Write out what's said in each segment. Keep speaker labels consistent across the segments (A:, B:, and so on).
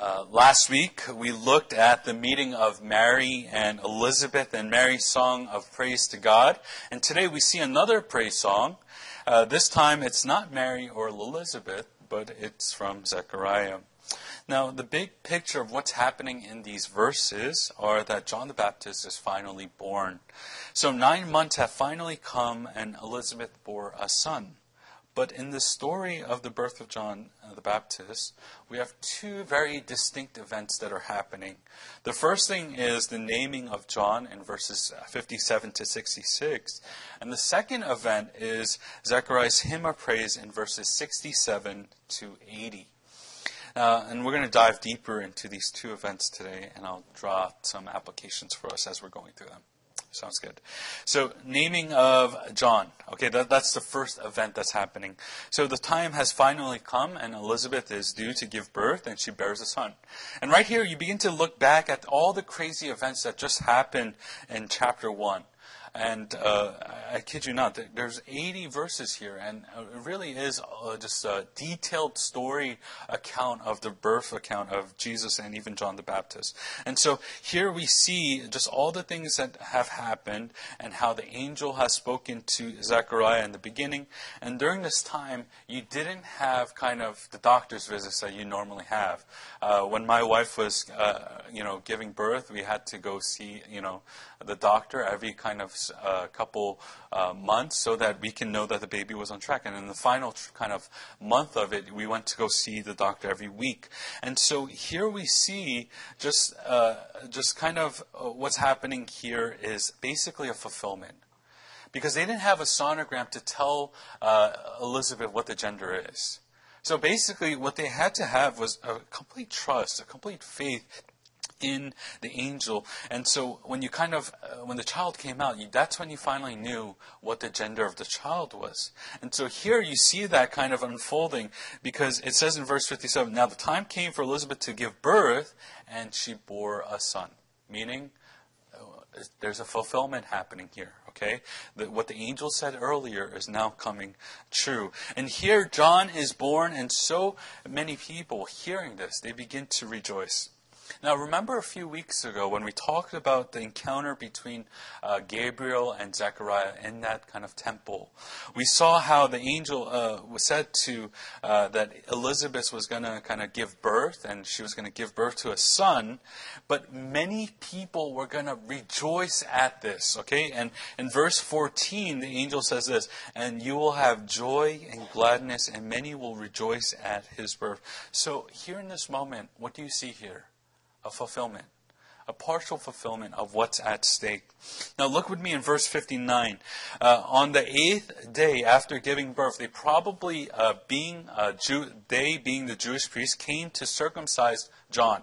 A: Uh, last week, we looked at the meeting of Mary and Elizabeth and Mary's song of praise to God. And today we see another praise song. Uh, this time it's not Mary or Elizabeth, but it's from Zechariah. Now, the big picture of what's happening in these verses are that John the Baptist is finally born. So nine months have finally come, and Elizabeth bore a son. But in the story of the birth of John uh, the Baptist, we have two very distinct events that are happening. The first thing is the naming of John in verses 57 to 66. And the second event is Zechariah's hymn of praise in verses 67 to 80. Uh, and we're going to dive deeper into these two events today, and I'll draw some applications for us as we're going through them. Sounds good. So, naming of John. Okay, that, that's the first event that's happening. So, the time has finally come, and Elizabeth is due to give birth, and she bears a son. And right here, you begin to look back at all the crazy events that just happened in chapter 1. And uh, I kid you not, there's 80 verses here, and it really is uh, just a detailed story account of the birth account of Jesus and even John the Baptist. And so here we see just all the things that have happened and how the angel has spoken to Zechariah in the beginning. And during this time, you didn't have kind of the doctor's visits that you normally have. Uh, when my wife was, uh, you know, giving birth, we had to go see, you know, the doctor every kind of uh, couple uh, months so that we can know that the baby was on track. And in the final tr- kind of month of it, we went to go see the doctor every week. And so here we see just uh, just kind of uh, what's happening here is basically a fulfillment. Because they didn't have a sonogram to tell uh, Elizabeth what the gender is. So basically, what they had to have was a complete trust, a complete faith in the angel. And so when you kind of, uh, when the child came out, you, that's when you finally knew what the gender of the child was. And so here you see that kind of unfolding because it says in verse 57, Now the time came for Elizabeth to give birth, and she bore a son. Meaning, uh, there's a fulfillment happening here. Okay, the, what the angel said earlier is now coming true. And here John is born, and so many people hearing this, they begin to rejoice. Now, remember a few weeks ago when we talked about the encounter between uh, Gabriel and Zechariah in that kind of temple? We saw how the angel uh, was said to uh, that Elizabeth was going to kind of give birth, and she was going to give birth to a son, but many people were going to rejoice at this. Okay, and in verse 14, the angel says this, and you will have joy and gladness, and many will rejoice at his birth. So, here in this moment, what do you see here? A fulfillment, a partial fulfillment of what's at stake. Now, look with me in verse 59. Uh, on the eighth day after giving birth, they probably, uh, being uh, Jew, they being the Jewish priests, came to circumcise John.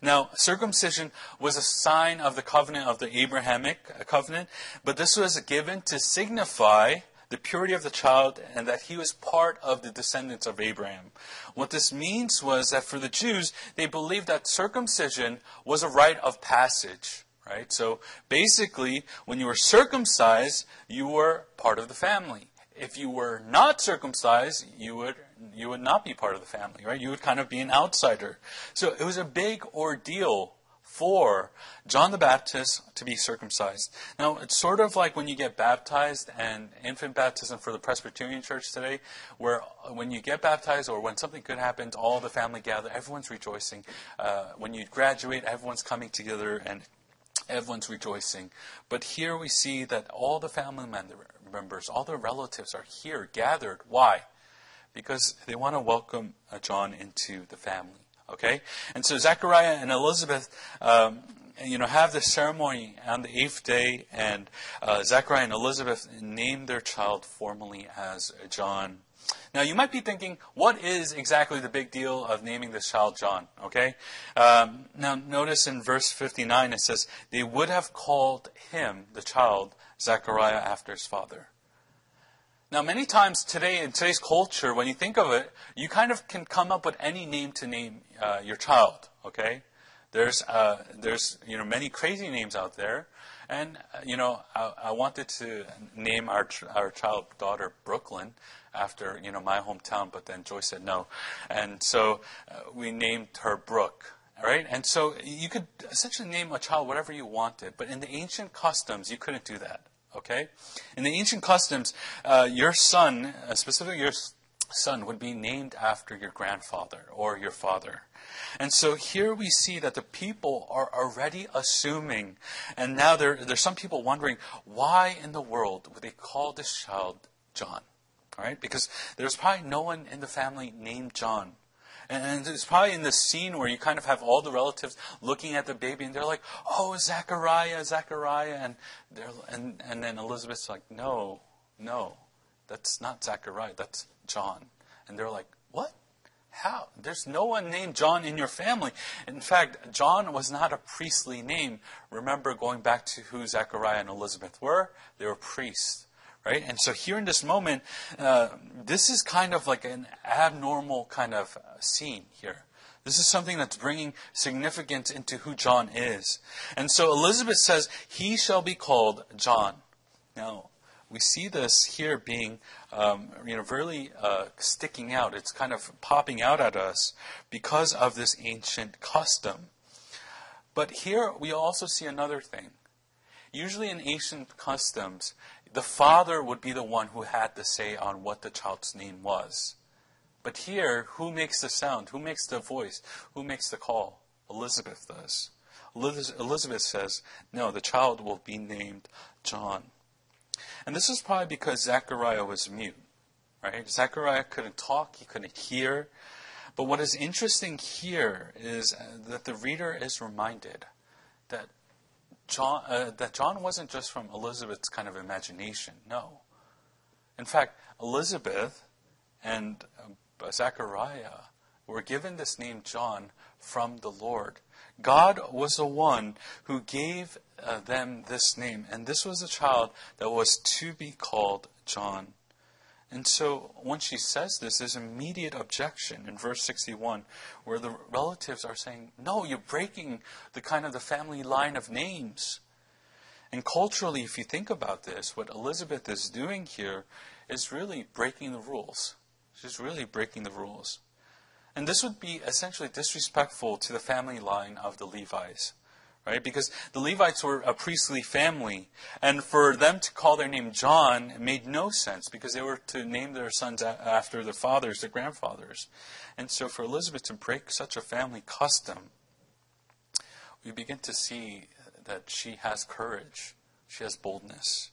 A: Now, circumcision was a sign of the covenant of the Abrahamic covenant, but this was given to signify the purity of the child, and that he was part of the descendants of Abraham. What this means was that for the Jews, they believed that circumcision was a rite of passage. Right? So basically, when you were circumcised, you were part of the family. If you were not circumcised, you would you would not be part of the family, right? You would kind of be an outsider. So it was a big ordeal for John the Baptist to be circumcised. Now, it's sort of like when you get baptized and infant baptism for the Presbyterian Church today, where when you get baptized or when something good happens, all the family gather, everyone's rejoicing. Uh, when you graduate, everyone's coming together and everyone's rejoicing. But here we see that all the family members, all the relatives are here gathered. Why? Because they want to welcome uh, John into the family. Okay? And so Zechariah and Elizabeth, um, you know, have the ceremony on the eighth day, and uh, Zechariah and Elizabeth name their child formally as John. Now, you might be thinking, what is exactly the big deal of naming this child John? Okay? Um, now, notice in verse 59 it says, They would have called him, the child, Zechariah after his father. Now, many times today, in today's culture, when you think of it, you kind of can come up with any name to name uh, your child, okay? There's, uh, there's you know, many crazy names out there. And, uh, you know, I, I, wanted to name our, our child daughter Brooklyn after, you know, my hometown, but then Joy said no. And so uh, we named her Brooke. Right? And so you could essentially name a child whatever you wanted, but in the ancient customs, you couldn't do that. Okay? In the ancient customs, uh, your son, uh, specifically your son, would be named after your grandfather or your father. And so here we see that the people are already assuming, and now there, there's some people wondering, why in the world would they call this child John? All right? Because there's probably no one in the family named John. And it's probably in the scene where you kind of have all the relatives looking at the baby and they're like, oh, Zechariah, Zechariah. And, and, and then Elizabeth's like, no, no, that's not Zechariah, that's John. And they're like, what? How? There's no one named John in your family. In fact, John was not a priestly name. Remember going back to who Zechariah and Elizabeth were? They were priests. Right? And so here in this moment, uh, this is kind of like an abnormal kind of scene here. This is something that's bringing significance into who John is. And so Elizabeth says, He shall be called John. Now, we see this here being, um, you know, really uh, sticking out. It's kind of popping out at us because of this ancient custom. But here we also see another thing. Usually in ancient customs, the father would be the one who had the say on what the child's name was. But here, who makes the sound? Who makes the voice? Who makes the call? Elizabeth does. Elizabeth says, No, the child will be named John. And this is probably because Zechariah was mute. Right? Zechariah couldn't talk, he couldn't hear. But what is interesting here is uh, that the reader is reminded that John, uh, that John wasn't just from Elizabeth's kind of imagination. No. In fact, Elizabeth and uh, Zechariah were given this name John from the Lord. God was the one who gave uh, them this name, and this was a child that was to be called John. And so when she says this, there's immediate objection in verse 61, where the relatives are saying, No, you're breaking the kind of the family line of names. And culturally, if you think about this, what Elizabeth is doing here is really breaking the rules. She's really breaking the rules. And this would be essentially disrespectful to the family line of the Levites right? Because the Levites were a priestly family, and for them to call their name John made no sense because they were to name their sons after their fathers, their grandfathers. And so for Elizabeth to break such a family custom, we begin to see that she has courage, she has boldness.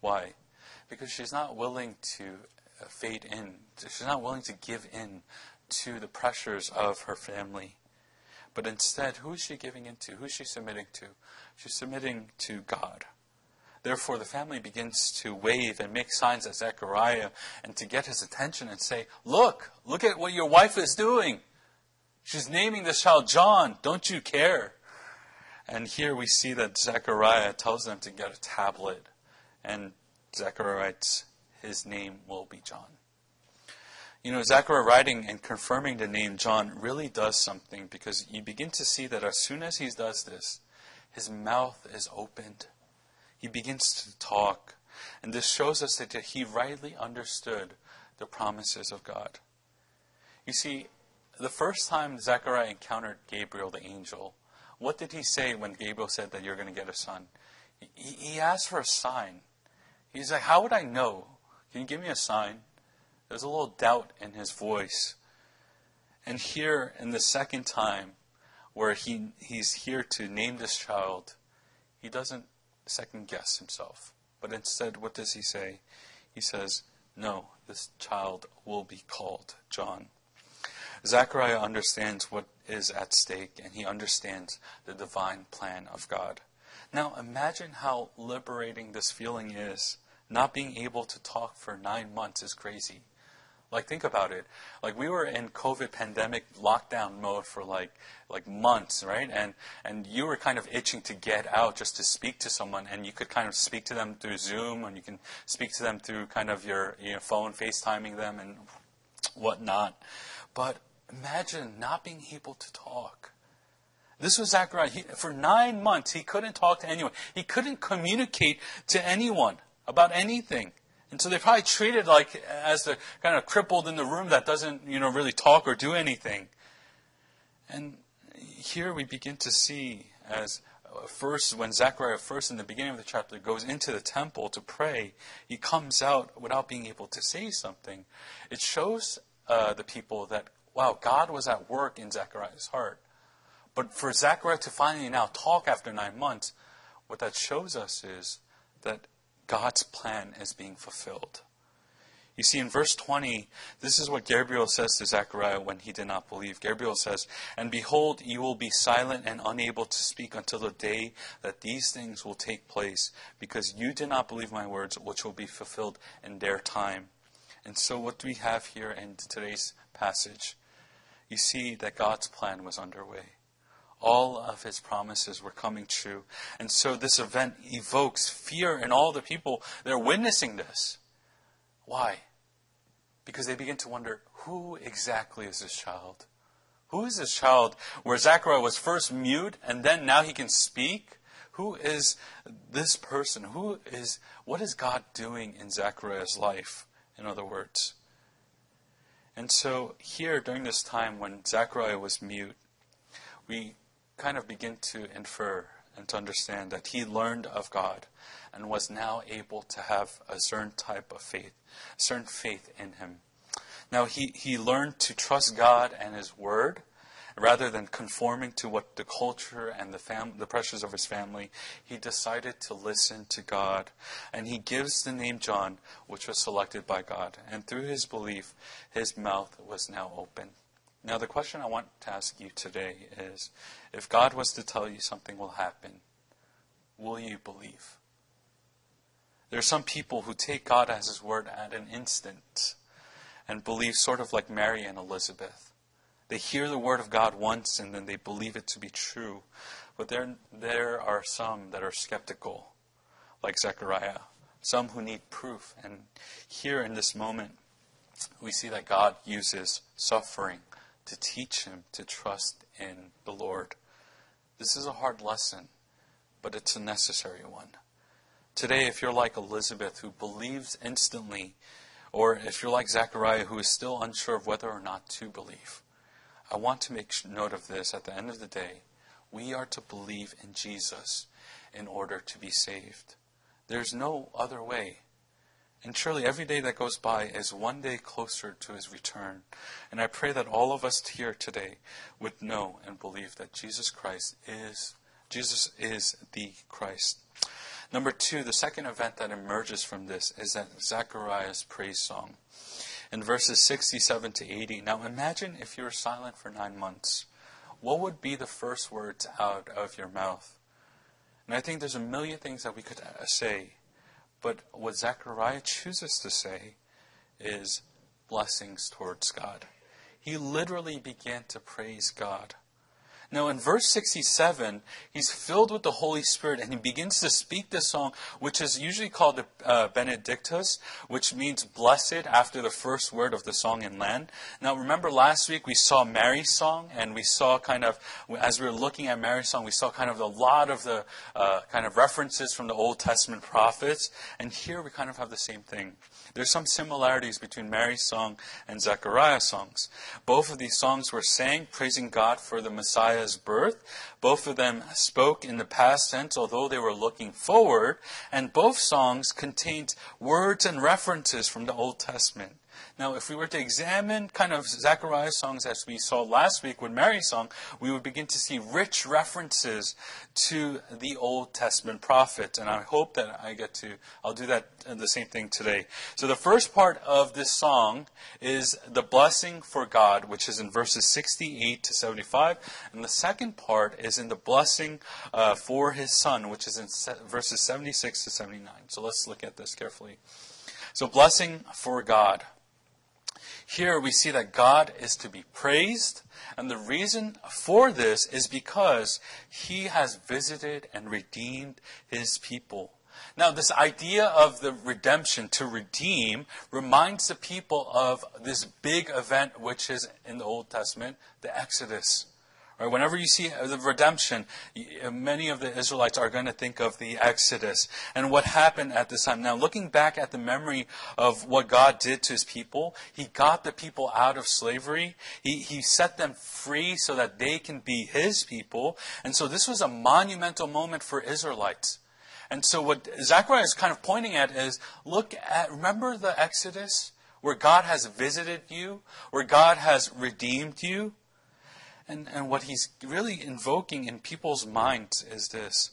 A: Why? Because she's not willing to uh, fade in, she's not willing to give in to the pressures of her family. But instead, who is she giving into? Who is she submitting to? She's submitting to God. Therefore, the family begins to wave and make signs at Zechariah and to get his attention and say, Look, look at what your wife is doing. She's naming this child John. Don't you care? And here we see that Zechariah tells them to get a tablet. And Zechariah writes, His name will be John. You know, Zechariah writing and confirming the name John really does something because you begin to see that as soon as he does this, his mouth is opened. He begins to talk. And this shows us that he rightly understood the promises of God. You see, the first time Zechariah encountered Gabriel, the angel, what did he say when Gabriel said that you're going to get a son? He, he asked for a sign. He's like, How would I know? Can you give me a sign? There's a little doubt in his voice. And here, in the second time, where he, he's here to name this child, he doesn't second guess himself. But instead, what does he say? He says, No, this child will be called John. Zechariah understands what is at stake, and he understands the divine plan of God. Now, imagine how liberating this feeling is. Not being able to talk for nine months is crazy. Like think about it. Like we were in COVID pandemic lockdown mode for like like months, right? And and you were kind of itching to get out just to speak to someone, and you could kind of speak to them through Zoom, and you can speak to them through kind of your you know, phone, FaceTiming them, and whatnot. But imagine not being able to talk. This was Zechariah. He, for nine months, he couldn't talk to anyone. He couldn't communicate to anyone about anything. And so they probably treated like as the kind of crippled in the room that doesn't, you know, really talk or do anything. And here we begin to see as first when Zechariah first in the beginning of the chapter goes into the temple to pray, he comes out without being able to say something. It shows uh, the people that wow, God was at work in Zechariah's heart. But for Zechariah to finally now talk after nine months, what that shows us is that God's plan is being fulfilled. You see, in verse 20, this is what Gabriel says to Zechariah when he did not believe. Gabriel says, And behold, you will be silent and unable to speak until the day that these things will take place, because you did not believe my words, which will be fulfilled in their time. And so, what do we have here in today's passage? You see that God's plan was underway all of his promises were coming true. And so this event evokes fear in all the people that are witnessing this. Why? Because they begin to wonder who exactly is this child? Who is this child where Zechariah was first mute and then now he can speak? Who is this person? Who is, what is God doing in Zechariah's life, in other words? And so here, during this time when Zechariah was mute, we kind of begin to infer and to understand that he learned of God and was now able to have a certain type of faith, a certain faith in him. Now he, he learned to trust God and his word rather than conforming to what the culture and the fam- the pressures of his family, he decided to listen to God. And he gives the name John, which was selected by God. And through his belief, his mouth was now open. Now, the question I want to ask you today is if God was to tell you something will happen, will you believe? There are some people who take God as His word at an instant and believe, sort of like Mary and Elizabeth. They hear the word of God once and then they believe it to be true. But there, there are some that are skeptical, like Zechariah, some who need proof. And here in this moment, we see that God uses suffering to teach him to trust in the Lord. This is a hard lesson, but it's a necessary one. Today, if you're like Elizabeth, who believes instantly, or if you're like Zechariah, who is still unsure of whether or not to believe, I want to make note of this at the end of the day. We are to believe in Jesus in order to be saved. There's no other way. And surely every day that goes by is one day closer to his return. And I pray that all of us here today would know and believe that Jesus Christ is Jesus is the Christ. Number two, the second event that emerges from this is that Zechariah's praise song. In verses 67 to 80. Now imagine if you were silent for nine months. What would be the first words out of your mouth? And I think there's a million things that we could uh, say but what Zechariah chooses to say is blessings towards God. He literally began to praise God. Now, in verse 67, he's filled with the Holy Spirit and he begins to speak this song, which is usually called the uh, Benedictus, which means blessed after the first word of the song in Latin. Now, remember last week we saw Mary's song and we saw kind of, as we were looking at Mary's song, we saw kind of a lot of the uh, kind of references from the Old Testament prophets. And here we kind of have the same thing. There's some similarities between Mary's song and Zechariah's songs. Both of these songs were sang praising God for the Messiah's birth. Both of them spoke in the past tense, although they were looking forward. And both songs contained words and references from the Old Testament. Now, if we were to examine kind of Zechariah's songs as we saw last week with Mary's song, we would begin to see rich references to the Old Testament prophets. And I hope that I get to, I'll do that uh, the same thing today. So the first part of this song is the blessing for God, which is in verses 68 to 75. And the second part is in the blessing uh, for his son, which is in verses 76 to 79. So let's look at this carefully. So blessing for God. Here we see that God is to be praised, and the reason for this is because he has visited and redeemed his people. Now, this idea of the redemption, to redeem, reminds the people of this big event which is in the Old Testament, the Exodus. Right? Whenever you see the redemption, uh, many of the Israelites are going to think of the Exodus and what happened at this time. Now, looking back at the memory of what God did to his people, he got the people out of slavery. He, he set them free so that they can be his people. And so this was a monumental moment for Israelites. And so what Zechariah is kind of pointing at is look at, remember the Exodus? Where God has visited you, where God has redeemed you. And, and what he's really invoking in people's minds is this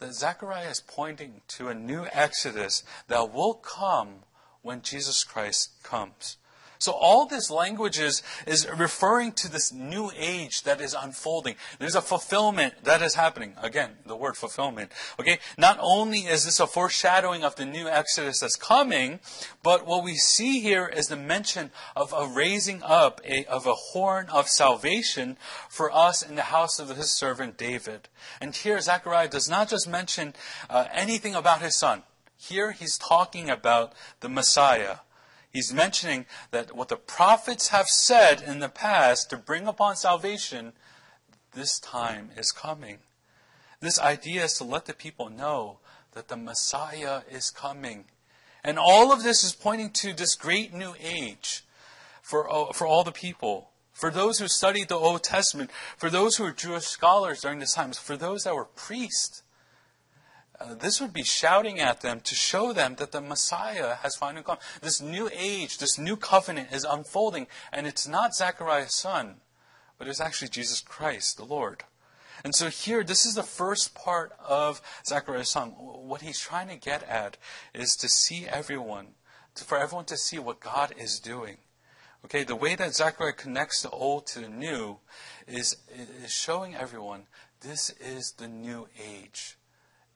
A: that Zechariah is pointing to a new exodus that will come when Jesus Christ comes. So all this language is, is referring to this new age that is unfolding. There's a fulfillment that is happening. Again, the word fulfillment. Okay? Not only is this a foreshadowing of the new Exodus that's coming, but what we see here is the mention of a raising up a, of a horn of salvation for us in the house of his servant David. And here Zechariah does not just mention uh, anything about his son. Here he's talking about the Messiah He's mentioning that what the prophets have said in the past to bring upon salvation, this time is coming. This idea is to let the people know that the Messiah is coming. And all of this is pointing to this great new age for, uh, for all the people. For those who studied the Old Testament, for those who were Jewish scholars during this time, for those that were priests, uh, this would be shouting at them to show them that the Messiah has finally come. This new age, this new covenant is unfolding, and it's not Zechariah's son, but it's actually Jesus Christ, the Lord. And so here, this is the first part of Zechariah's song. What he's trying to get at is to see everyone, to, for everyone to see what God is doing. Okay, the way that Zechariah connects the old to the new is, is showing everyone this is the new age.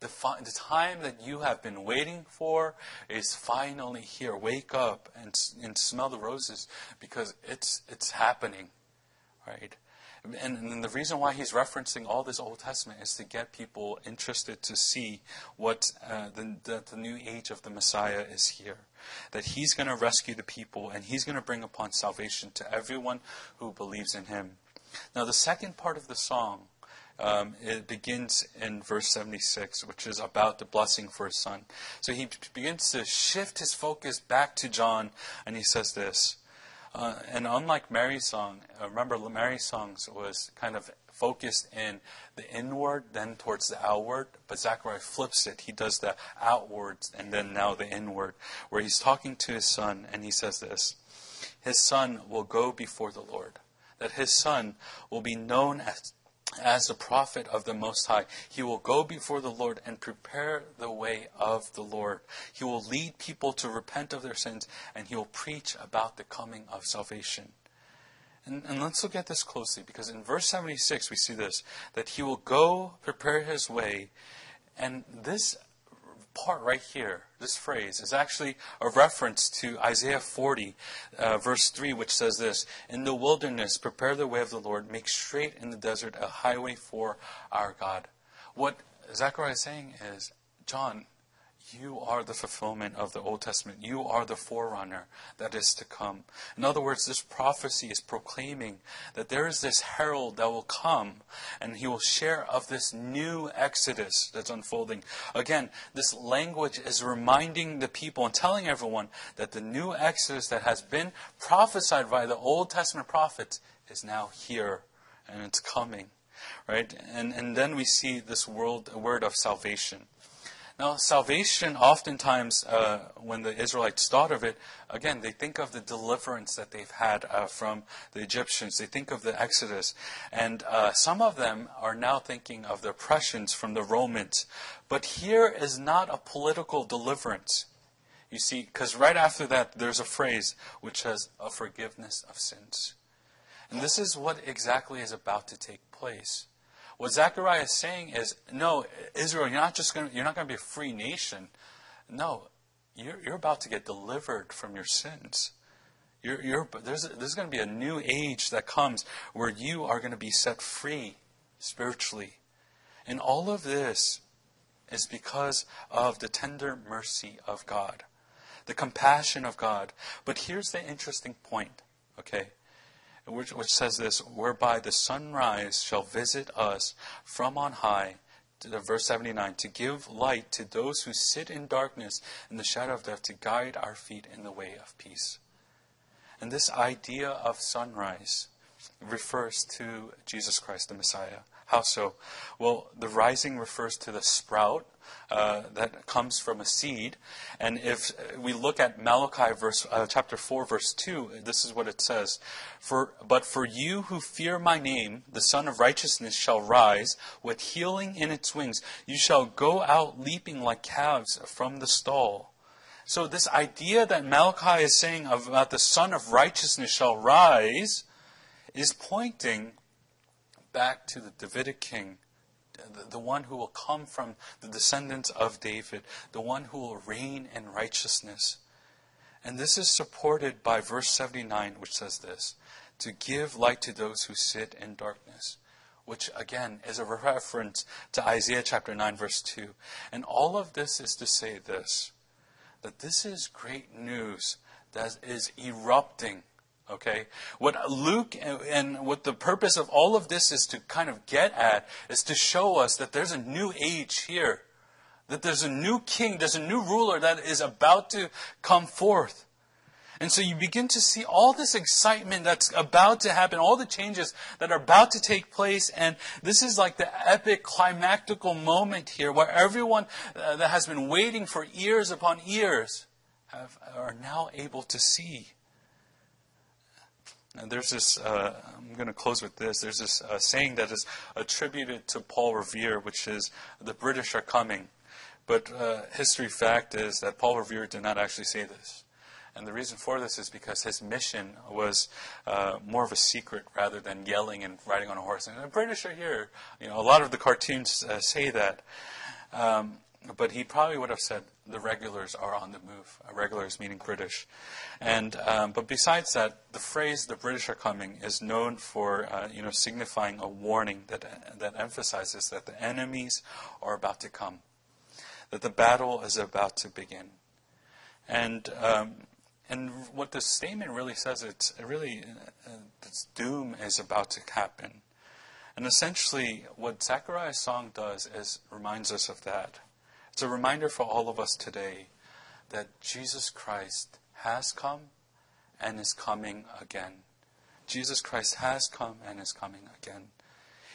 A: The, fi- the time that you have been waiting for is finally here. Wake up and, and smell the roses because it's, it's happening, right? And, and the reason why he's referencing all this Old Testament is to get people interested to see what uh, the, the, the new age of the Messiah is here. That he's going to rescue the people and he's going to bring upon salvation to everyone who believes in him. Now, the second part of the song um, it begins in verse 76, which is about the blessing for his son. So he begins to shift his focus back to John, and he says this. Uh, and unlike Mary's song, uh, remember Mary's songs was kind of focused in the inward, then towards the outward. But Zechariah flips it. He does the outwards and then now the inward, where he's talking to his son, and he says this His son will go before the Lord, that his son will be known as as the prophet of the Most High. He will go before the Lord and prepare the way of the Lord. He will lead people to repent of their sins and he will preach about the coming of salvation. And, and, let's look at this closely because in verse 76 we see this that he will go prepare his way. And this part right here, this phrase, is actually a reference to Isaiah 40, uh, verse 3, which says this In the wilderness, prepare the way of the Lord, make straight in the desert a highway for our God. What Zechariah is saying is, John, you are the fulfillment of the Old Testament. You are the forerunner that is to come. In other words, this prophecy is proclaiming that there is this herald that will come and he will share of this new exodus that's unfolding. Again, this language is reminding the people and telling everyone that the new exodus that has been prophesied by the Old Testament prophets is now here and it's coming. Right? And, and then we see this world, word of salvation. Now, salvation, oftentimes, uh, when the Israelites thought of it, again, they think of the deliverance that they've had uh, from the Egyptians. They think of the Exodus. And uh, some of them are now thinking of the oppressions from the Romans. But here is not a political deliverance. You see, because right after that, there's a phrase which says, a forgiveness of sins. And this is what exactly is about to take place. What Zechariah is saying is, no, Israel, you're not just going you're not going to be a free nation. No, you're, you're about to get delivered from your sins. You're, you're, there's, there's going to be a new age that comes where you are going to be set free spiritually. And all of this is because of the tender mercy of God, the compassion of God. But here's the interesting point, okay? Which, which says this whereby the sunrise shall visit us from on high. To verse 79 to give light to those who sit in darkness in the shadow of death, to guide our feet in the way of peace. And this idea of sunrise refers to Jesus Christ, the Messiah. How so? Well, the rising refers to the sprout uh, that comes from a seed. And if we look at Malachi verse, uh, chapter 4, verse 2, this is what it says for, But for you who fear my name, the Sun of Righteousness shall rise with healing in its wings. You shall go out leaping like calves from the stall. So, this idea that Malachi is saying about the Sun of Righteousness shall rise is pointing back to the Davidic king, the, one who will come from the descendants of David, the one who will reign in righteousness. And this is supported by verse 79, which says this to give light to those who sit in darkness, which again is a reference to Isaiah chapter 9, verse 2. And all of this is to say this that this is great news that is erupting Okay? What Luke and what the purpose of all of this is to kind of get at is to show us that there's a new age here. That there's a new king, there's a new ruler that is about to come forth. And so you begin to see all this excitement that's about to happen, all the changes that are about to take place. And this is like the epic climactical moment here where everyone uh, that has been waiting for years upon years have, are now able to see. And there's this, uh, I'm going to close with this. There's this uh, saying that is attributed to Paul Revere, which is, the British are coming. But uh, history fact is that Paul Revere did not actually say this. And the reason for this is because his mission was uh, more of a secret rather than yelling and riding on a horse. And the British are here. You know, a lot of the cartoons uh, say that. Um, but he probably would have said the regulars are on the move. Regulars meaning British, and um, but besides that, the phrase "the British are coming" is known for uh, you know signifying a warning that that emphasizes that the enemies are about to come, that the battle is about to begin, and. Um, and what this statement really says, it's it really, uh, this doom is about to happen. And essentially, what Zechariah's song does is reminds us of that. It's a reminder for all of us today that Jesus Christ has come and is coming again. Jesus Christ has come and is coming again.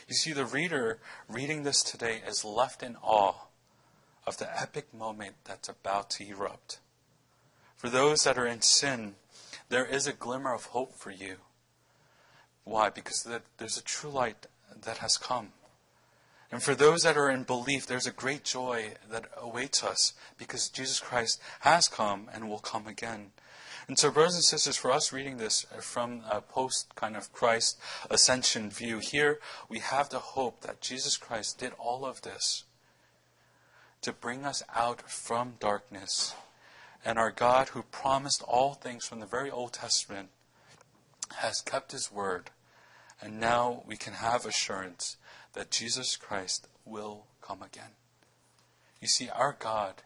A: You see, the reader reading this today is left in awe of the epic moment that's about to erupt. For those that are in sin, there is a glimmer of hope for you. Why? Because there's a true light that has come. And for those that are in belief, there's a great joy that awaits us because Jesus Christ has come and will come again. And so, brothers and sisters, for us reading this from a post kind of Christ ascension view, here we have the hope that Jesus Christ did all of this to bring us out from darkness. And our God, who promised all things from the very Old Testament, has kept his word. And now we can have assurance that Jesus Christ will come again. You see, our God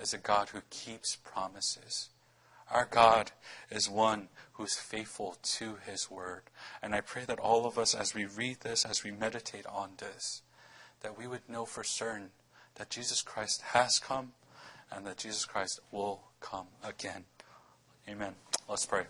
A: is a God who keeps promises. Our God is one who is faithful to his word. And I pray that all of us, as we read this, as we meditate on this, that we would know for certain that Jesus Christ has come and that Jesus Christ will come again. Amen. Let's pray.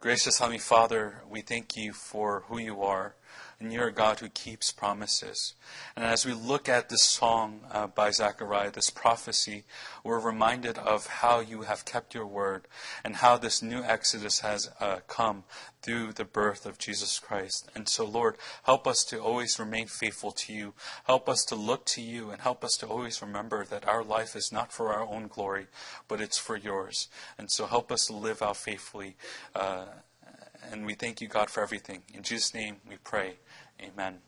A: Gracious Heavenly Father, we thank you for who you are and you're a God who keeps promises. And as we look at this song uh, by Zechariah, this prophecy, we're reminded of how you have kept your word and how this new Exodus has uh, come through the birth of Jesus Christ. And so, Lord, help us to always remain faithful to you. Help us to look to you and help us to always remember that our life is not for our own glory, but it's for yours. And so, help us to live out faithfully. Uh, and we thank you, God, for everything. In Jesus' name we pray. Amen.